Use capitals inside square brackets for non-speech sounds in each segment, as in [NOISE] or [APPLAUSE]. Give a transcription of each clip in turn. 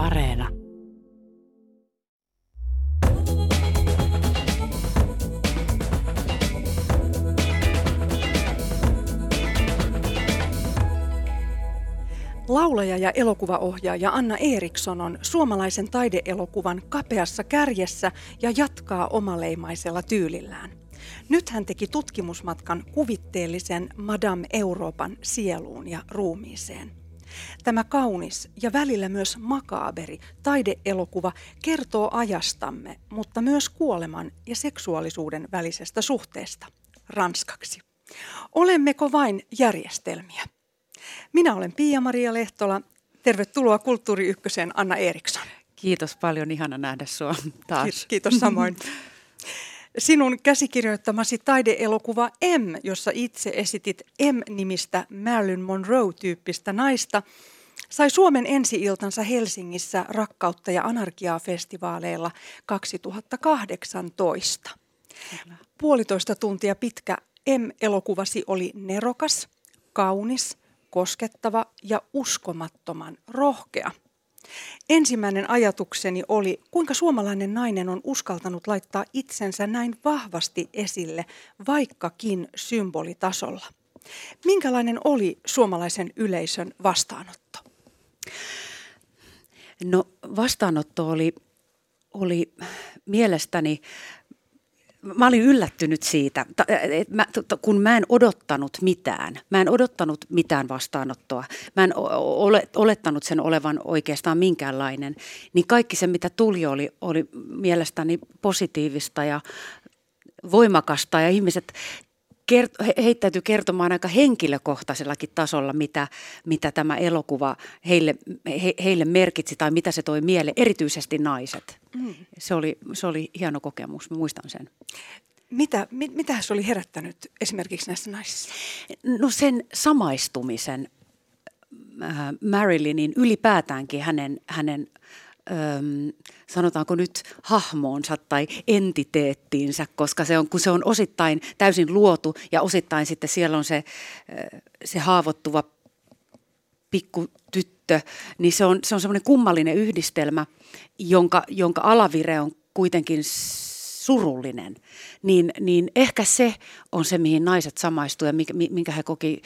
Areena. Laulaja ja elokuvaohjaaja Anna Eriksson on suomalaisen taideelokuvan kapeassa kärjessä ja jatkaa omaleimaisella tyylillään. Nyt hän teki tutkimusmatkan kuvitteellisen Madame Euroopan sieluun ja ruumiiseen. Tämä kaunis ja välillä myös makaaberi taideelokuva kertoo ajastamme, mutta myös kuoleman ja seksuaalisuuden välisestä suhteesta. Ranskaksi. Olemmeko vain järjestelmiä? Minä olen Pia-Maria Lehtola. Tervetuloa Kulttuuri Ykköseen Anna Eriksson. Kiitos paljon, ihana nähdä sinua taas. Kiitos samoin. [LAUGHS] Sinun käsikirjoittamasi taideelokuva M, jossa itse esitit M-nimistä Marilyn Monroe-tyyppistä naista, sai Suomen ensi-iltansa Helsingissä Rakkautta ja anarkiaa festivaaleilla 2018. Kyllä. Puolitoista tuntia pitkä M-elokuvasi oli nerokas, kaunis, koskettava ja uskomattoman rohkea. Ensimmäinen ajatukseni oli, kuinka suomalainen nainen on uskaltanut laittaa itsensä näin vahvasti esille, vaikkakin symbolitasolla. Minkälainen oli suomalaisen yleisön vastaanotto? No vastaanotto oli, oli mielestäni mä olin yllättynyt siitä, kun mä en odottanut mitään. Mä en odottanut mitään vastaanottoa. Mä en ole, olettanut sen olevan oikeastaan minkäänlainen. Niin kaikki se, mitä tuli, oli, oli mielestäni positiivista ja voimakasta. Ja ihmiset kert- he, heittäytyi kertomaan aika henkilökohtaisellakin tasolla, mitä, mitä tämä elokuva heille, he, heille merkitsi tai mitä se toi mieleen, erityisesti naiset. Mm. Se, oli, se oli hieno kokemus, mä muistan sen. Mitä, mit, mitä se oli herättänyt esimerkiksi näissä naisissa? No sen samaistumisen äh, Marilynin ylipäätäänkin hänen, hänen öm, sanotaanko nyt hahmoonsa tai entiteettiinsä, koska se on, kun se on osittain täysin luotu ja osittain sitten siellä on se, se haavoittuva pikku tyttö, niin se on, se on semmoinen kummallinen yhdistelmä, jonka, jonka alavire on kuitenkin surullinen, niin, niin ehkä se on se, mihin naiset samaistuivat ja minkä he koki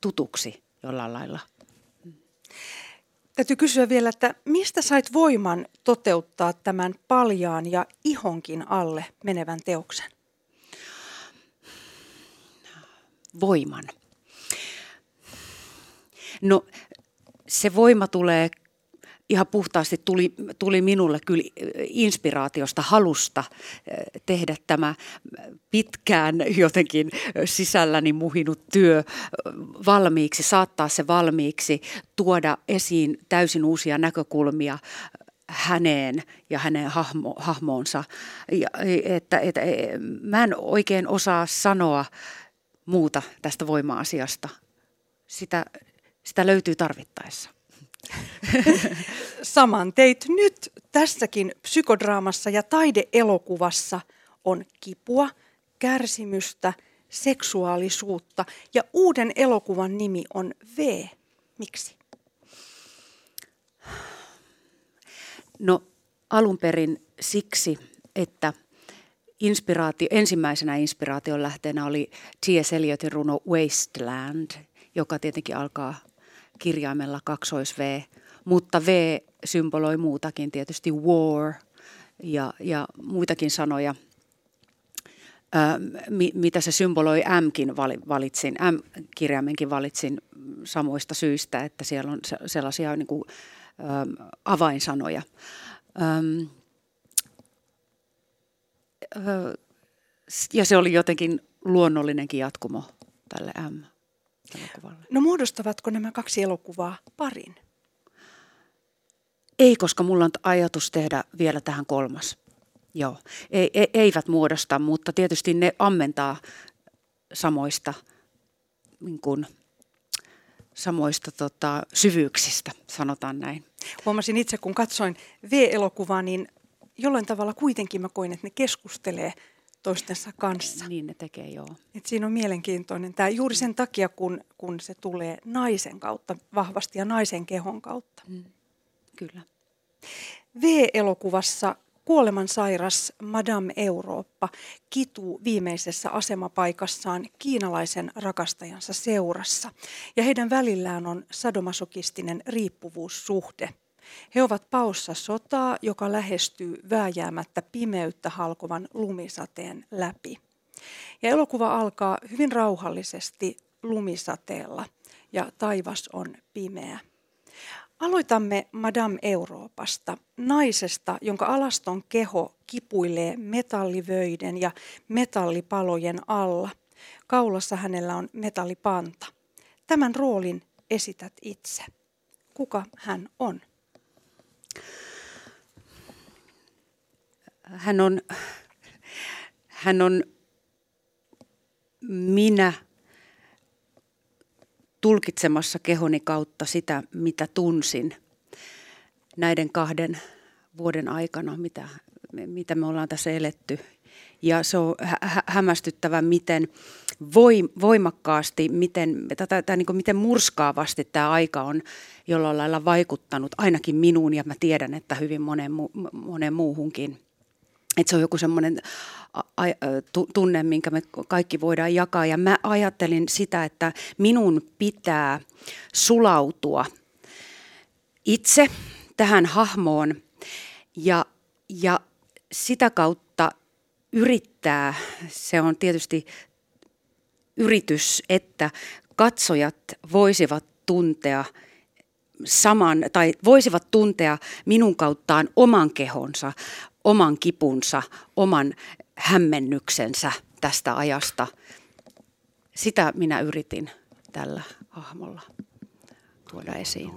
tutuksi jollain lailla. Täytyy kysyä vielä, että mistä sait voiman toteuttaa tämän paljaan ja ihonkin alle menevän teoksen? Voiman. No se voima tulee ihan puhtaasti tuli, tuli minulle kyllä inspiraatiosta, halusta eh, tehdä tämä pitkään jotenkin sisälläni muhinut työ valmiiksi, saattaa se valmiiksi, tuoda esiin täysin uusia näkökulmia häneen ja hänen hahmo, hahmoonsa. Ja, että, että, mä en oikein osaa sanoa muuta tästä voima-asiasta. Sitä, sitä löytyy tarvittaessa. [LAUGHS] Saman teit nyt tässäkin psykodraamassa ja taideelokuvassa on kipua, kärsimystä, seksuaalisuutta ja uuden elokuvan nimi on V. Miksi? No alun perin siksi, että inspiraatio, ensimmäisenä inspiraation lähteenä oli T.S. Eliotin runo Wasteland, joka tietenkin alkaa kirjaimella kaksois V, mutta V symboloi muutakin, tietysti war ja, ja muitakin sanoja. Ö, mi, mitä se symboloi, M-kin valitsin, M-kirjaimenkin valitsin samoista syistä, että siellä on sellaisia niin kuin, ö, avainsanoja. Ö, ö, ja se oli jotenkin luonnollinenkin jatkumo tälle M elokuvalle? No muodostavatko nämä kaksi elokuvaa parin? Ei, koska mulla on ajatus tehdä vielä tähän kolmas. Joo, ei, e, eivät muodosta, mutta tietysti ne ammentaa samoista, niin kuin, samoista tota, syvyyksistä, sanotaan näin. Huomasin itse, kun katsoin V-elokuvaa, niin jollain tavalla kuitenkin mä koin, että ne keskustelee toistensa kanssa. Niin ne tekee, joo. Et siinä on mielenkiintoinen tämä juuri sen takia, kun, kun se tulee naisen kautta vahvasti ja naisen kehon kautta. Mm. Kyllä. V-elokuvassa kuolemansairas Madame Eurooppa kituu viimeisessä asemapaikassaan kiinalaisen rakastajansa seurassa ja heidän välillään on sadomasokistinen riippuvuussuhde. He ovat paossa sotaa, joka lähestyy vääjäämättä pimeyttä halkovan lumisateen läpi. Ja elokuva alkaa hyvin rauhallisesti lumisateella ja taivas on pimeä. Aloitamme Madame Euroopasta, naisesta, jonka alaston keho kipuilee metallivöiden ja metallipalojen alla. Kaulassa hänellä on metallipanta. Tämän roolin esität itse. Kuka hän on? Hän on, hän on minä tulkitsemassa kehoni kautta sitä, mitä tunsin näiden kahden vuoden aikana, mitä, mitä me ollaan tässä eletty. Ja se on hä- hämmästyttävä, miten voimakkaasti, miten, tätä, tai niin miten murskaavasti tämä aika on jollain lailla vaikuttanut ainakin minuun ja mä tiedän, että hyvin monen, monen muuhunkin. Että se on joku semmoinen tunne, minkä me kaikki voidaan jakaa. Ja mä ajattelin sitä, että minun pitää sulautua itse tähän hahmoon ja, ja sitä kautta yrittää, se on tietysti yritys, että katsojat voisivat tuntea saman, tai voisivat tuntea minun kauttaan oman kehonsa, oman kipunsa, oman hämmennyksensä tästä ajasta. Sitä minä yritin tällä hahmolla tuoda esiin.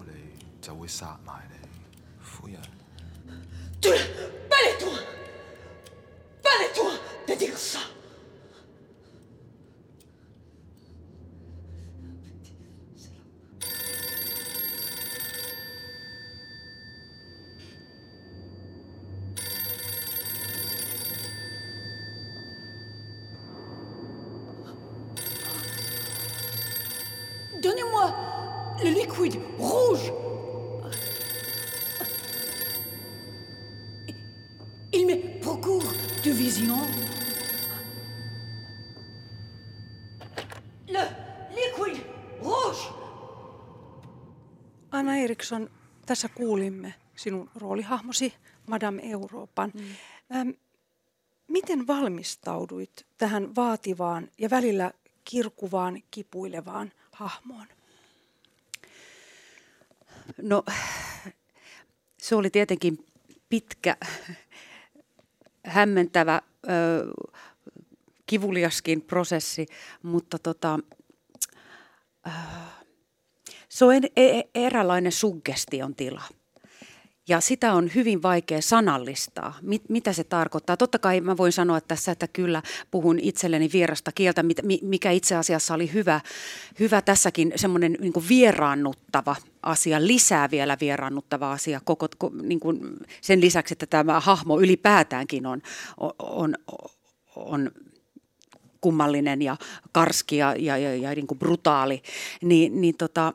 Balais-toi Balais-toi de dire ça Donnez-moi Eriksson, tässä kuulimme sinun roolihahmosi Madame Euroopan. Mm. Ähm, miten valmistauduit tähän vaativaan ja välillä kirkuvaan, kipuilevaan hahmoon? No se oli tietenkin pitkä, hämmentävä, kivuliaskin prosessi, mutta tota, se on e-, e-, eräänlainen suggestion tila. Ja sitä on hyvin vaikea sanallistaa, mit, mitä se tarkoittaa. Totta kai mä voin sanoa tässä, että kyllä puhun itselleni vierasta kieltä, mikä itse asiassa oli hyvä, hyvä tässäkin semmoinen niin vieraannuttava asia, lisää vielä vieraannuttava asia koko, niin kuin sen lisäksi, että tämä hahmo ylipäätäänkin on, on, on, on kummallinen ja karski ja, ja, ja, ja niin kuin brutaali, niin, niin, tota,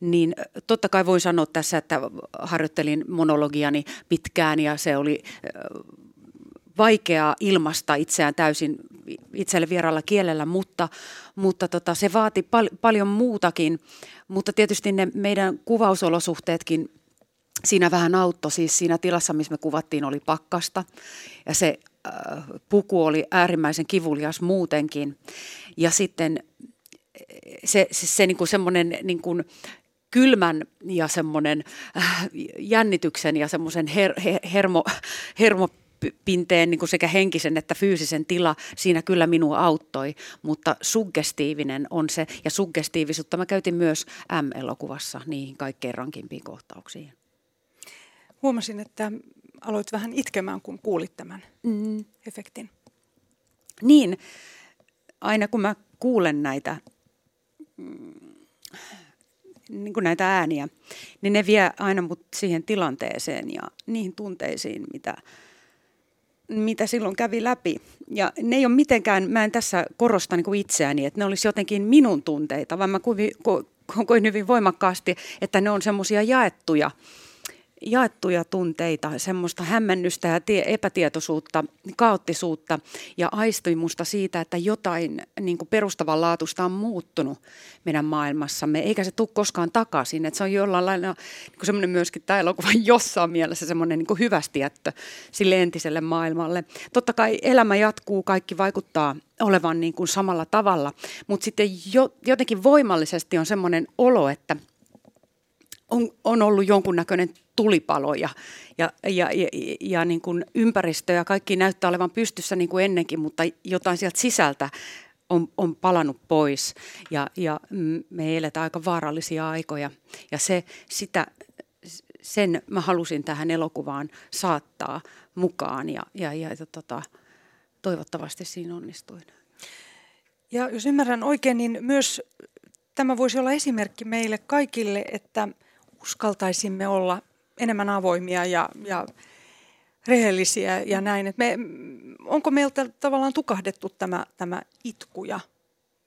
niin totta kai voin sanoa tässä, että harjoittelin monologiani pitkään ja se oli vaikeaa ilmasta itseään täysin itselle vieraalla kielellä, mutta, mutta tota, se vaati pal- paljon muutakin. Mutta tietysti ne meidän kuvausolosuhteetkin siinä vähän auttoi. Siis siinä tilassa, missä me kuvattiin, oli pakkasta ja se Äh, puku oli äärimmäisen kivulias muutenkin. Ja sitten se, se, se niin kuin semmoinen niin kuin kylmän ja semmoinen äh, jännityksen ja semmoisen her, her, hermo, hermopinteen niin kuin sekä henkisen että fyysisen tila, siinä kyllä minua auttoi, mutta suggestiivinen on se, ja suggestiivisuutta mä käytin myös M-elokuvassa niihin kaikkein rankimpiin kohtauksiin. Huomasin, että aloit vähän itkemään, kun kuulit tämän mm. efektin. Niin, aina kun mä kuulen näitä, mm, niin kuin näitä ääniä, niin ne vie aina mut siihen tilanteeseen ja niihin tunteisiin, mitä, mitä silloin kävi läpi. Ja ne ei ole mitenkään, mä en tässä korosta niin kuin itseäni, että ne olisi jotenkin minun tunteita, vaan mä koin hyvin voimakkaasti, että ne on semmoisia jaettuja jaettuja tunteita, semmoista hämmennystä ja tie, epätietoisuutta, kaoottisuutta ja aistimusta siitä, että jotain niin kuin perustavanlaatuista on muuttunut meidän maailmassamme, eikä se tule koskaan takaisin. Että se on jollain lailla niin kuin semmoinen myöskin tämä elokuva [LAUGHS] jossain mielessä semmoinen niin hyvästiättö sille entiselle maailmalle. Totta kai elämä jatkuu, kaikki vaikuttaa olevan niin kuin samalla tavalla, mutta sitten jo, jotenkin voimallisesti on semmoinen olo, että on, on ollut jonkunnäköinen tulipalo ja, ja, ja, ja, ja niin kuin ympäristö ja kaikki näyttää olevan pystyssä niin kuin ennenkin, mutta jotain sieltä sisältä on, on palannut pois ja, ja me eletään aika vaarallisia aikoja ja se, sitä, sen mä halusin tähän elokuvaan saattaa mukaan ja, ja, ja, ja tota, toivottavasti siinä onnistuin. Ja jos ymmärrän oikein, niin myös tämä voisi olla esimerkki meille kaikille, että uskaltaisimme olla enemmän avoimia ja, ja rehellisiä ja näin. Me, onko meiltä tavallaan tukahdettu tämä, tämä itku ja,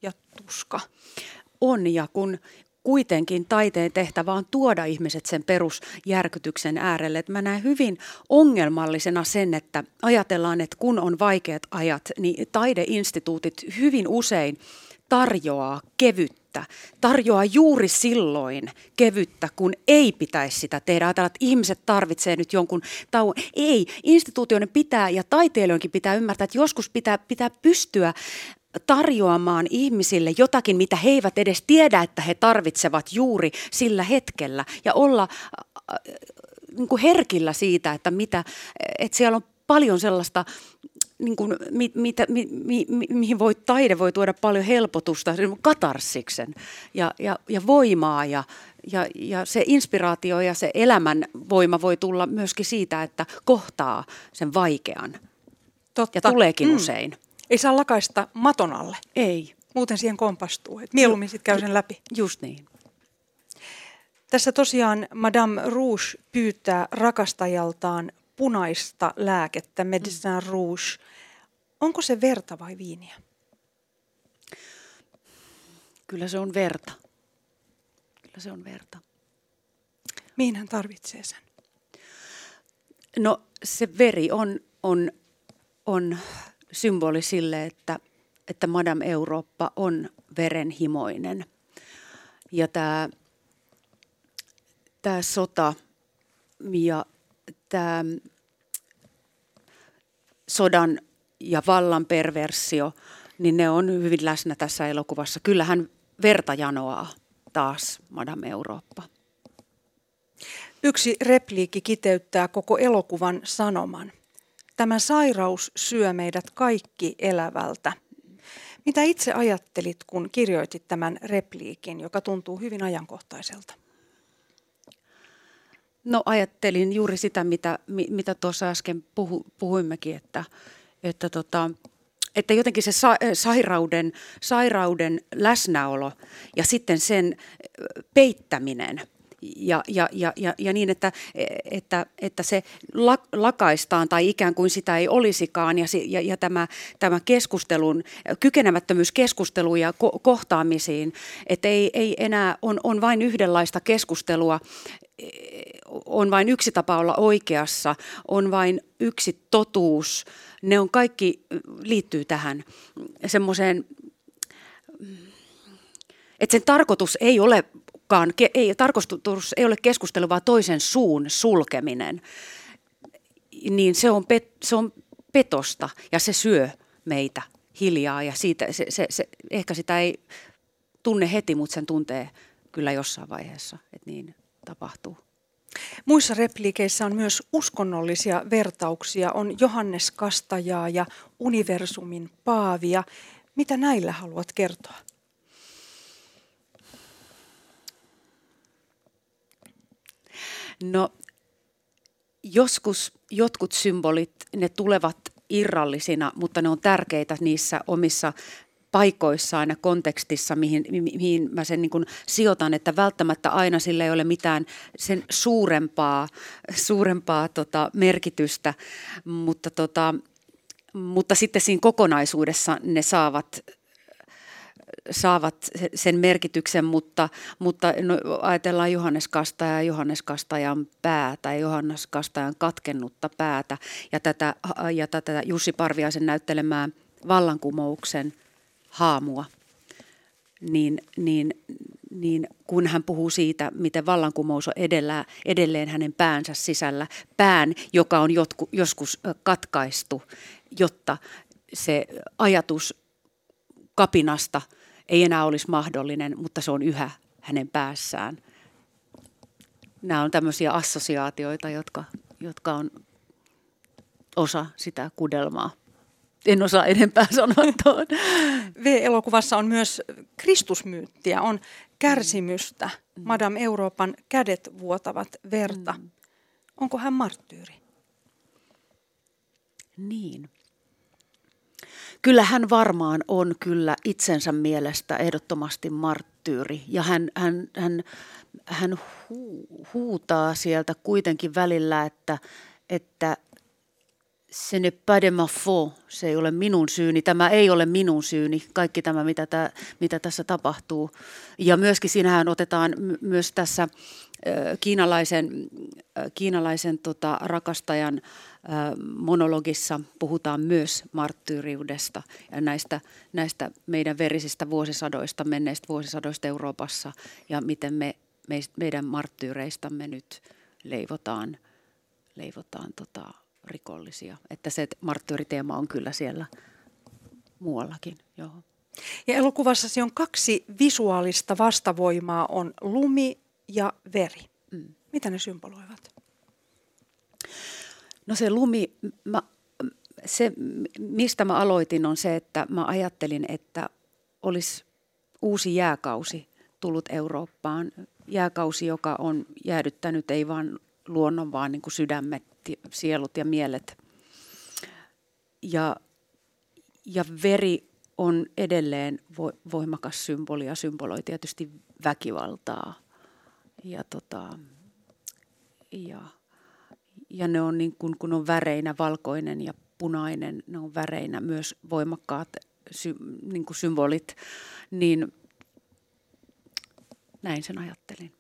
ja tuska? On ja kun kuitenkin taiteen tehtävä on tuoda ihmiset sen perusjärkytyksen äärelle. Et mä näen hyvin ongelmallisena sen, että ajatellaan, että kun on vaikeat ajat, niin taideinstituutit hyvin usein tarjoaa kevyttä, tarjoaa juuri silloin kevyttä, kun ei pitäisi sitä tehdä. Ajatellaan, että ihmiset tarvitsee nyt jonkun tauon. Ei, instituutioiden pitää ja taiteilijoidenkin pitää ymmärtää, että joskus pitää, pitää pystyä tarjoamaan ihmisille jotakin, mitä he eivät edes tiedä, että he tarvitsevat juuri sillä hetkellä. Ja olla äh, niin kuin herkillä siitä, että, mitä, että siellä on paljon sellaista niin kuin, mi, mitä, mi, mi, mi, mihin voi, taide voi tuoda paljon helpotusta, katarsiksen ja, ja, ja voimaa ja, ja, ja se inspiraatio ja se elämän voima voi tulla myöskin siitä, että kohtaa sen vaikean. Totta. Ja tuleekin mm. usein. Ei saa lakaista maton alle. Ei. Muuten siihen kompastuu. Et mieluummin sitten käy sen läpi. Just niin. Tässä tosiaan Madame Rouge pyytää rakastajaltaan punaista lääkettä, Medicine Rouge. Onko se verta vai viiniä? Kyllä se on verta. Kyllä se on verta. Mihin hän tarvitsee sen? No se veri on, on, on symboli sille, että, että Madame Eurooppa on verenhimoinen. Ja tämä, tämä sota ja tämä sodan ja vallan perversio, niin ne on hyvin läsnä tässä elokuvassa. Kyllähän verta janoaa taas Madame Eurooppa. Yksi repliikki kiteyttää koko elokuvan sanoman. Tämä sairaus syö meidät kaikki elävältä. Mitä itse ajattelit, kun kirjoitit tämän repliikin, joka tuntuu hyvin ajankohtaiselta? No ajattelin juuri sitä, mitä, mitä tuossa äsken puhu, puhuimmekin, että, että, tota, että jotenkin se sa, sairauden, sairauden läsnäolo ja sitten sen peittäminen – ja, ja, ja, ja, ja niin, että, että, että se lakaistaan tai ikään kuin sitä ei olisikaan ja, ja, ja tämä, tämä keskustelun, kykenemättömyys keskusteluun ja ko- kohtaamisiin, että ei, ei enää, on, on vain yhdenlaista keskustelua, on vain yksi tapa olla oikeassa, on vain yksi totuus. Ne on kaikki, liittyy tähän semmoiseen, että sen tarkoitus ei ole ei, tarkoitus ei ole keskustelu, vaan toisen suun sulkeminen, niin se on, pet, se on petosta ja se syö meitä hiljaa ja siitä, se, se, se, ehkä sitä ei tunne heti, mutta sen tuntee kyllä jossain vaiheessa, että niin tapahtuu. Muissa repliikeissä on myös uskonnollisia vertauksia. On Johannes Kastajaa ja universumin paavia. Mitä näillä haluat kertoa? No joskus jotkut symbolit, ne tulevat irrallisina, mutta ne on tärkeitä niissä omissa paikoissaan ja kontekstissa, mihin, mihin mä sen niin kuin sijoitan, että välttämättä aina sillä ei ole mitään sen suurempaa, suurempaa tota, merkitystä, mutta, tota, mutta sitten siinä kokonaisuudessa ne saavat saavat sen merkityksen, mutta, mutta no, ajatellaan Johannes Kastaja ja Johannes Kastajan päätä, Johannes Kastajan katkennutta päätä ja tätä, ja tätä Jussi Parviaisen näyttelemää vallankumouksen haamua, niin, niin, niin kun hän puhuu siitä, miten vallankumous on edellä, edelleen hänen päänsä sisällä, pään, joka on jotku, joskus katkaistu, jotta se ajatus kapinasta ei enää olisi mahdollinen, mutta se on yhä hänen päässään. Nämä on tämmöisiä assosiaatioita, jotka, jotka on osa sitä kudelmaa. En osaa enempää [LAUGHS] sanoa tuon. V-elokuvassa on myös kristusmyyttiä, on kärsimystä. Mm. Madame Euroopan kädet vuotavat verta. Mm. Onko hän marttyyri? Niin. Kyllä hän varmaan on kyllä itsensä mielestä ehdottomasti marttyyri ja hän, hän, hän, hän hu, huutaa sieltä kuitenkin välillä, että, että se n'est pas de ma faute, se ei ole minun syyni, tämä ei ole minun syyni, kaikki tämä mitä, tä, mitä tässä tapahtuu. Ja myöskin siinähän otetaan myös tässä kiinalaisen, kiinalaisen tota, rakastajan monologissa puhutaan myös marttyyriudesta ja näistä, näistä meidän verisistä vuosisadoista, menneistä vuosisadoista Euroopassa ja miten me, me meidän marttyyreistamme nyt leivotaan, leivotaan tota, rikollisia. Että se marttyyriteema on kyllä siellä muuallakin. Joo. Ja elokuvassasi on kaksi visuaalista vastavoimaa, on lumi ja veri. Mm. Mitä ne symboloivat? No se lumi, mä, se mistä mä aloitin on se, että mä ajattelin, että olisi uusi jääkausi tullut Eurooppaan. Jääkausi, joka on jäädyttänyt ei vain luonnon, vaan niin kuin sydämet, sielut ja mielet. Ja, ja veri on edelleen voimakas symboli ja symboloi tietysti väkivaltaa. Ja, tota, ja ja ne on niin kuin, kun on väreinä valkoinen ja punainen, ne on väreinä myös voimakkaat sy, niin kuin symbolit, niin näin sen ajattelin.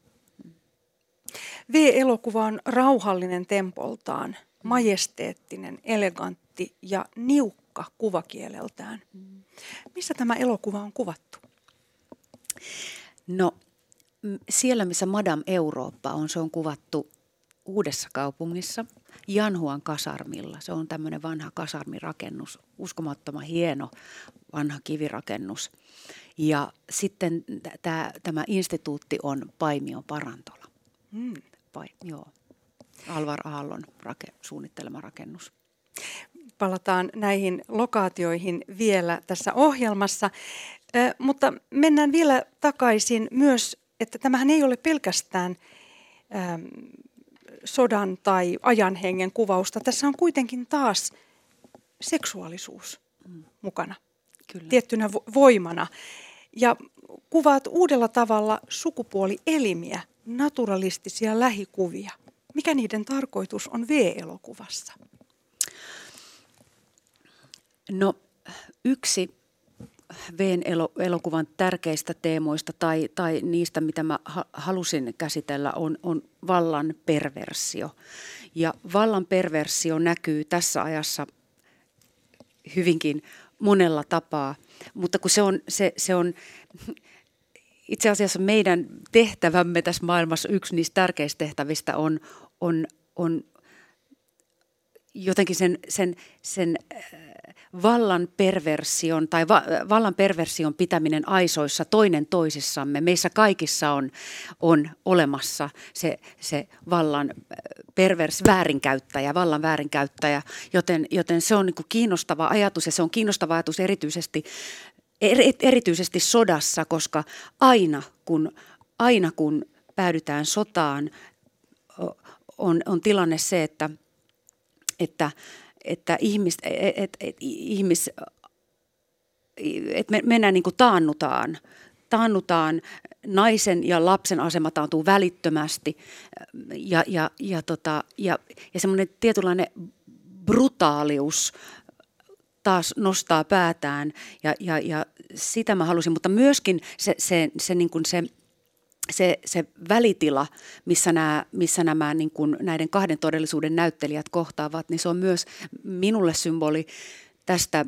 V-elokuva on rauhallinen tempoltaan, majesteettinen, elegantti ja niukka kuvakieleltään. Missä tämä elokuva on kuvattu? No siellä, missä Madame Eurooppa on, se on kuvattu Uudessa kaupungissa Janhuan kasarmilla. Se on tämmöinen vanha kasarmirakennus, uskomattoman hieno vanha kivirakennus. Ja sitten tämä, tämä instituutti on Paimion parantola. Mm. Pai, joo. Alvar Aallon rake, suunnittelema rakennus. Palataan näihin lokaatioihin vielä tässä ohjelmassa, Ö, mutta mennään vielä takaisin myös, että tämähän ei ole pelkästään sodan tai ajan hengen kuvausta. Tässä on kuitenkin taas seksuaalisuus mm. mukana Kyllä. tiettynä voimana. Ja kuvaat uudella tavalla sukupuolielimiä, naturalistisia lähikuvia. Mikä niiden tarkoitus on V-elokuvassa? No yksi Veen elokuvan tärkeistä teemoista tai, tai niistä, mitä mä halusin käsitellä, on, on vallan perversio. Ja vallan perversio näkyy tässä ajassa hyvinkin monella tapaa, mutta kun se on, se, se on itse asiassa meidän tehtävämme tässä maailmassa, yksi niistä tärkeistä tehtävistä on, on, on jotenkin sen, sen, sen vallan perversion tai va, vallan perversion pitäminen aisoissa toinen toisissamme. Meissä kaikissa on, on olemassa se, se vallan pervers väärinkäyttäjä, vallan väärinkäyttäjä, joten, joten se on niin kiinnostava ajatus ja se on kiinnostava ajatus erityisesti, erityisesti sodassa, koska aina kun, aina kun päädytään sotaan, on, on tilanne se, että, että että ihmis, et, et, et, ihmis, et me mennään niin kuin taannutaan, taannutaan, naisen ja lapsen asema taantuu välittömästi ja, ja, ja, tota, ja, ja semmoinen tietynlainen brutaalius taas nostaa päätään. Ja, ja, ja sitä mä halusin, mutta myöskin se, se, se, niin kuin se se, se välitila, missä nämä, missä nämä niin kuin näiden kahden todellisuuden näyttelijät kohtaavat, niin se on myös minulle symboli tästä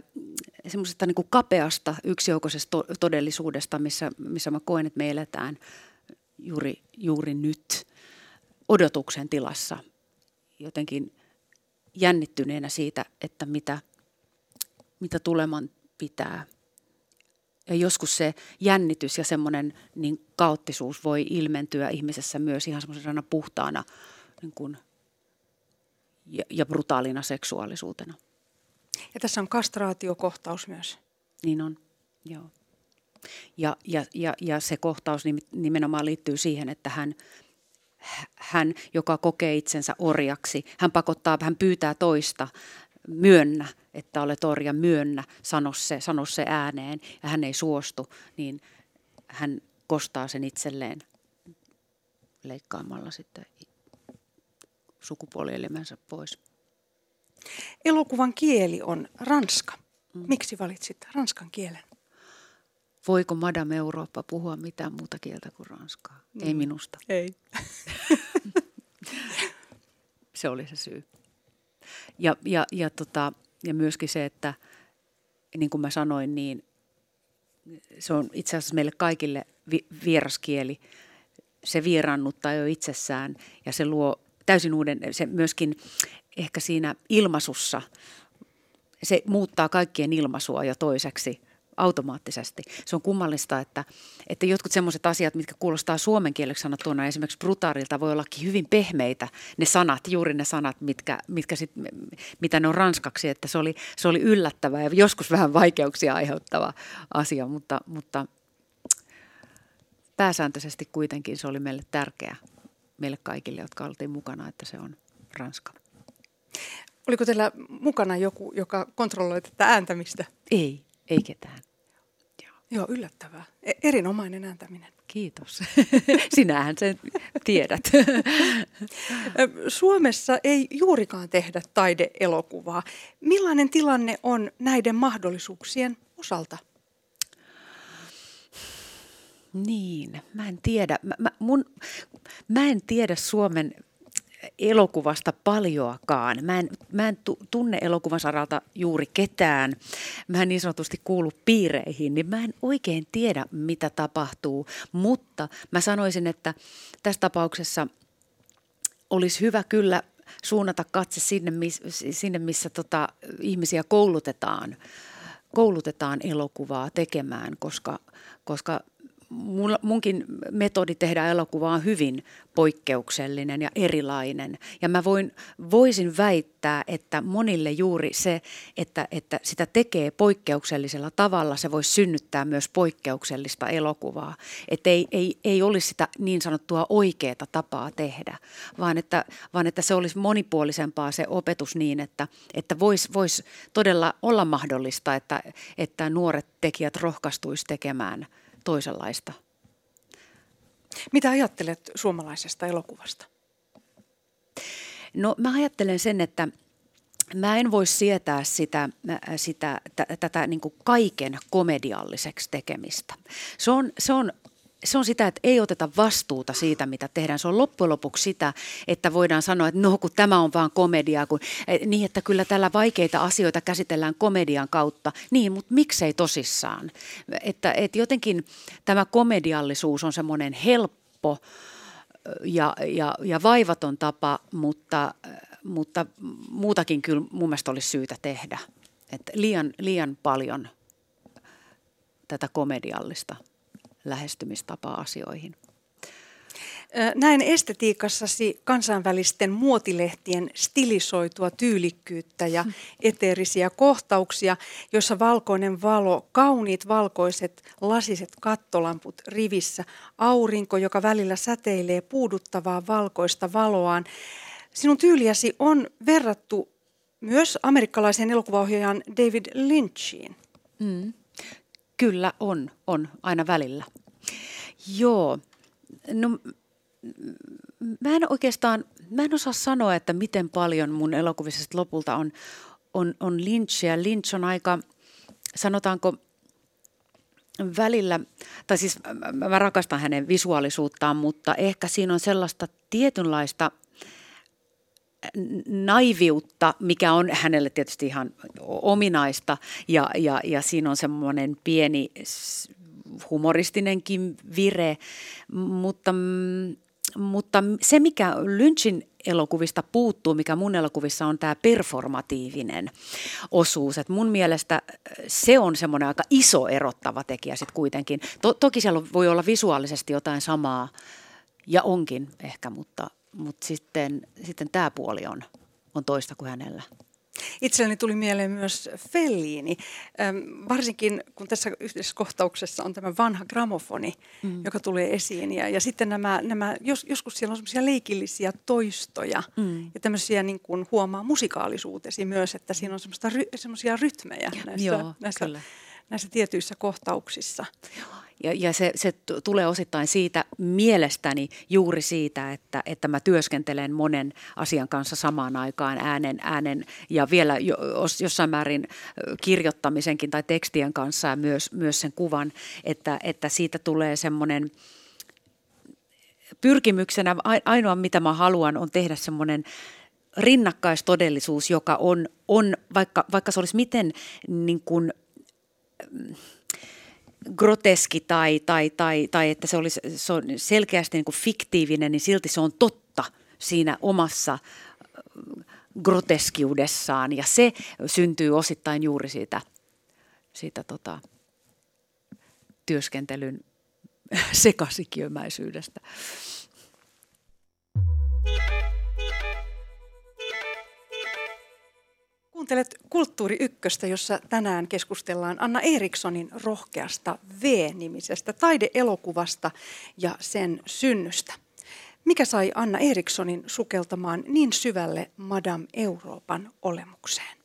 semmoisesta niin kapeasta yksioikoisesta todellisuudesta, missä, missä mä koen, että me eletään juuri, juuri nyt odotuksen tilassa jotenkin jännittyneenä siitä, että mitä, mitä tuleman pitää. Ja joskus se jännitys ja semmoinen niin kaoottisuus voi ilmentyä ihmisessä myös ihan semmoisena puhtaana niin kuin, ja, ja brutaalina seksuaalisuutena. Ja tässä on kastraatiokohtaus myös. Niin on, joo. Ja, ja, ja, ja se kohtaus nimenomaan liittyy siihen, että hän, hän, joka kokee itsensä orjaksi, hän pakottaa, hän pyytää toista, myönnä, että olet orja, myönnä, sano se, sano se ääneen, ja hän ei suostu, niin hän kostaa sen itselleen leikkaamalla sitten sukupuolielimensä pois. Elokuvan kieli on ranska. Mm. Miksi valitsit ranskan kielen? Voiko Madame Eurooppa puhua mitään muuta kieltä kuin ranskaa? Mm. Ei minusta. Ei. [LAUGHS] [LAUGHS] se oli se syy. Ja, ja, ja, tota, ja myöskin se, että niin kuin mä sanoin, niin se on itse asiassa meille kaikille vi- vieraskieli. Se vieraannuttaa jo itsessään ja se luo täysin uuden, se myöskin ehkä siinä ilmaisussa, se muuttaa kaikkien ilmaisua jo toiseksi automaattisesti. Se on kummallista, että, että jotkut sellaiset asiat, mitkä kuulostaa suomen kieleksi sanottuna esimerkiksi brutaarilta, voi ollakin hyvin pehmeitä ne sanat, juuri ne sanat, mitkä, mitkä sit, mitä ne on ranskaksi. Että se oli, se oli yllättävä ja joskus vähän vaikeuksia aiheuttava asia, mutta, mutta pääsääntöisesti kuitenkin se oli meille tärkeä, meille kaikille, jotka oltiin mukana, että se on ranska. Oliko teillä mukana joku, joka kontrolloi tätä ääntämistä? Ei, ei ketään. Joo, yllättävää. E- erinomainen ääntäminen. Kiitos. [LAUGHS] Sinähän sen tiedät. Suomessa ei juurikaan tehdä taideelokuvaa. Millainen tilanne on näiden mahdollisuuksien osalta? Niin, mä en tiedä. Mä, mä, mun, mä en tiedä Suomen elokuvasta paljoakaan. Mä en, mä en tunne elokuvan saralta juuri ketään. Mä en niin sanotusti kuulu piireihin, niin mä en oikein tiedä, mitä tapahtuu. Mutta mä sanoisin, että tässä tapauksessa olisi hyvä kyllä suunnata katse sinne, sinne missä tota, ihmisiä koulutetaan koulutetaan elokuvaa tekemään, koska, koska munkin metodi tehdä elokuvaa on hyvin poikkeuksellinen ja erilainen. Ja mä voin, voisin väittää, että monille juuri se, että, että sitä tekee poikkeuksellisella tavalla, se voisi synnyttää myös poikkeuksellista elokuvaa. Että ei, ei, ei olisi sitä niin sanottua oikeaa tapaa tehdä, vaan että, vaan että se olisi monipuolisempaa se opetus niin, että, että voisi vois todella olla mahdollista, että, että nuoret tekijät rohkaistuisi tekemään – toisenlaista. Mitä ajattelet suomalaisesta elokuvasta? No mä ajattelen sen, että mä en voi sietää sitä, sitä t- tätä niin kuin kaiken komedialliseksi tekemistä. Se on, se on se on sitä, että ei oteta vastuuta siitä, mitä tehdään. Se on loppujen lopuksi sitä, että voidaan sanoa, että no kun tämä on vaan komediaa, kun, eh, niin että kyllä tällä vaikeita asioita käsitellään komedian kautta. Niin, mutta miksei tosissaan? Että, että jotenkin tämä komediallisuus on semmoinen helppo ja, ja, ja vaivaton tapa, mutta, mutta muutakin kyllä mun mielestä olisi syytä tehdä. Että liian, liian paljon tätä komediallista lähestymistapaa asioihin. Näin estetiikassasi kansainvälisten muotilehtien stilisoitua tyylikkyyttä ja eteerisiä kohtauksia, joissa valkoinen valo, kauniit valkoiset lasiset kattolamput rivissä, aurinko, joka välillä säteilee puuduttavaa valkoista valoaan. Sinun tyyliäsi on verrattu myös amerikkalaisen elokuvaohjaajan David Lynchiin. Mm. Kyllä on, on aina välillä. Joo, no mä en oikeastaan, mä en osaa sanoa, että miten paljon mun elokuvissa lopulta on, on, on Lynchia. Lynch on aika, sanotaanko, välillä, tai siis mä rakastan hänen visuaalisuuttaan, mutta ehkä siinä on sellaista tietynlaista naiviutta, mikä on hänelle tietysti ihan ominaista ja, ja, ja siinä on semmoinen pieni humoristinenkin vire, mutta, mutta se mikä Lynchin elokuvista puuttuu, mikä mun elokuvissa on tämä performatiivinen osuus. Et mun mielestä se on semmoinen aika iso erottava tekijä sitten kuitenkin. To, toki siellä voi olla visuaalisesti jotain samaa ja onkin ehkä, mutta, mutta sitten, sitten tämä puoli on, on toista kuin hänellä. Itselleni tuli mieleen myös Felliini, ähm, varsinkin kun tässä yhdessä kohtauksessa on tämä vanha gramofoni, mm. joka tulee esiin. Ja, ja sitten nämä, nämä jos, joskus siellä on semmoisia leikillisiä toistoja mm. ja tämmöisiä niin kuin huomaa musikaalisuutesi myös, että siinä on semmoisia rytmejä näissä, Joo, näissä, näissä tietyissä kohtauksissa. Ja, ja se, se tulee osittain siitä mielestäni juuri siitä, että, että mä työskentelen monen asian kanssa samaan aikaan äänen, äänen ja vielä jo, jossain määrin kirjoittamisenkin tai tekstien kanssa ja myös, myös sen kuvan, että, että siitä tulee semmoinen pyrkimyksenä, ainoa mitä mä haluan on tehdä semmoinen rinnakkaistodellisuus, joka on, on vaikka, vaikka se olisi miten niin kuin, groteski tai, tai, tai, tai että se, olisi, se on selkeästi niin kuin fiktiivinen, niin silti se on totta siinä omassa äh, groteskiudessaan. Ja se syntyy osittain juuri siitä, siitä tota, työskentelyn [LAUGHS] sekasikiömäisyydestä. Kuuntelet Kulttuuri Ykköstä, jossa tänään keskustellaan Anna Erikssonin rohkeasta V-nimisestä taideelokuvasta ja sen synnystä. Mikä sai Anna Erikssonin sukeltamaan niin syvälle Madame Euroopan olemukseen?